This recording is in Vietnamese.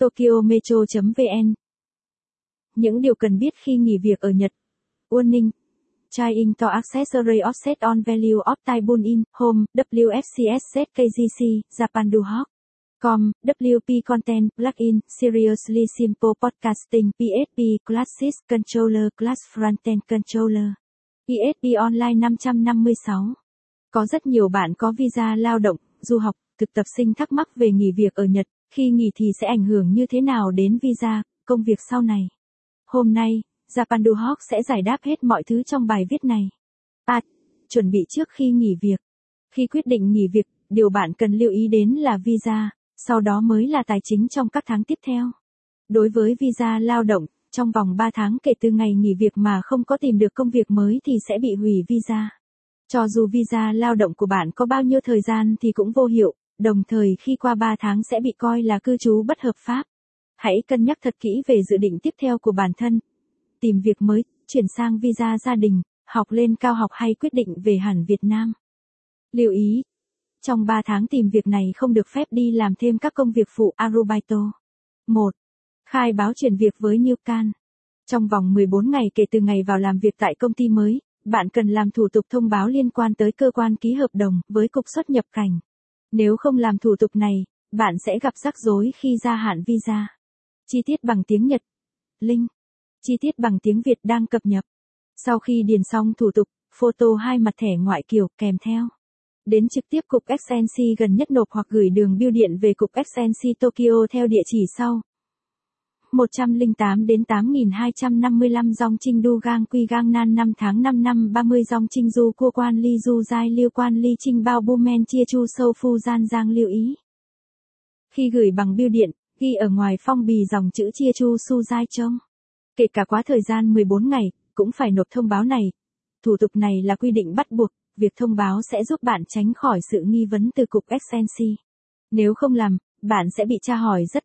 tokyometro.vn Những điều cần biết khi nghỉ việc ở Nhật. Warning. Trying to accessory offset on value of Taibun in, home, WFCS ZKGC, Japan Duhawk. Com, WP Content, Plugin, Seriously Simple Podcasting, PSP, Classes, Controller, Class Frontend Controller. PSP Online 556. Có rất nhiều bạn có visa lao động, du học, thực tập sinh thắc mắc về nghỉ việc ở Nhật, khi nghỉ thì sẽ ảnh hưởng như thế nào đến visa, công việc sau này. Hôm nay, Japan Duhawk sẽ giải đáp hết mọi thứ trong bài viết này. À, Chuẩn bị trước khi nghỉ việc. Khi quyết định nghỉ việc, điều bạn cần lưu ý đến là visa, sau đó mới là tài chính trong các tháng tiếp theo. Đối với visa lao động, trong vòng 3 tháng kể từ ngày nghỉ việc mà không có tìm được công việc mới thì sẽ bị hủy visa. Cho dù visa lao động của bạn có bao nhiêu thời gian thì cũng vô hiệu, đồng thời khi qua 3 tháng sẽ bị coi là cư trú bất hợp pháp. Hãy cân nhắc thật kỹ về dự định tiếp theo của bản thân. Tìm việc mới, chuyển sang visa gia đình, học lên cao học hay quyết định về hẳn Việt Nam. Lưu ý, trong 3 tháng tìm việc này không được phép đi làm thêm các công việc phụ Arubaito. 1. Khai báo chuyển việc với New Can. Trong vòng 14 ngày kể từ ngày vào làm việc tại công ty mới, bạn cần làm thủ tục thông báo liên quan tới cơ quan ký hợp đồng với cục xuất nhập cảnh. Nếu không làm thủ tục này, bạn sẽ gặp rắc rối khi gia hạn visa. Chi tiết bằng tiếng Nhật. Link. Chi tiết bằng tiếng Việt đang cập nhật. Sau khi điền xong thủ tục, photo hai mặt thẻ ngoại kiều kèm theo. Đến trực tiếp cục SNC gần nhất nộp hoặc gửi đường bưu điện về cục SNC Tokyo theo địa chỉ sau. 108 đến 8255 dòng trinh đu gang quy gang nan 5 tháng 5 năm 30 dòng trinh du cua quan ly du giai liêu quan ly trinh bao bu men chia chu sâu phu gian giang lưu ý. Khi gửi bằng bưu điện, ghi ở ngoài phong bì dòng chữ chia chu su giai trông. Kể cả quá thời gian 14 ngày, cũng phải nộp thông báo này. Thủ tục này là quy định bắt buộc, việc thông báo sẽ giúp bạn tránh khỏi sự nghi vấn từ cục SNC. Nếu không làm, bạn sẽ bị tra hỏi rất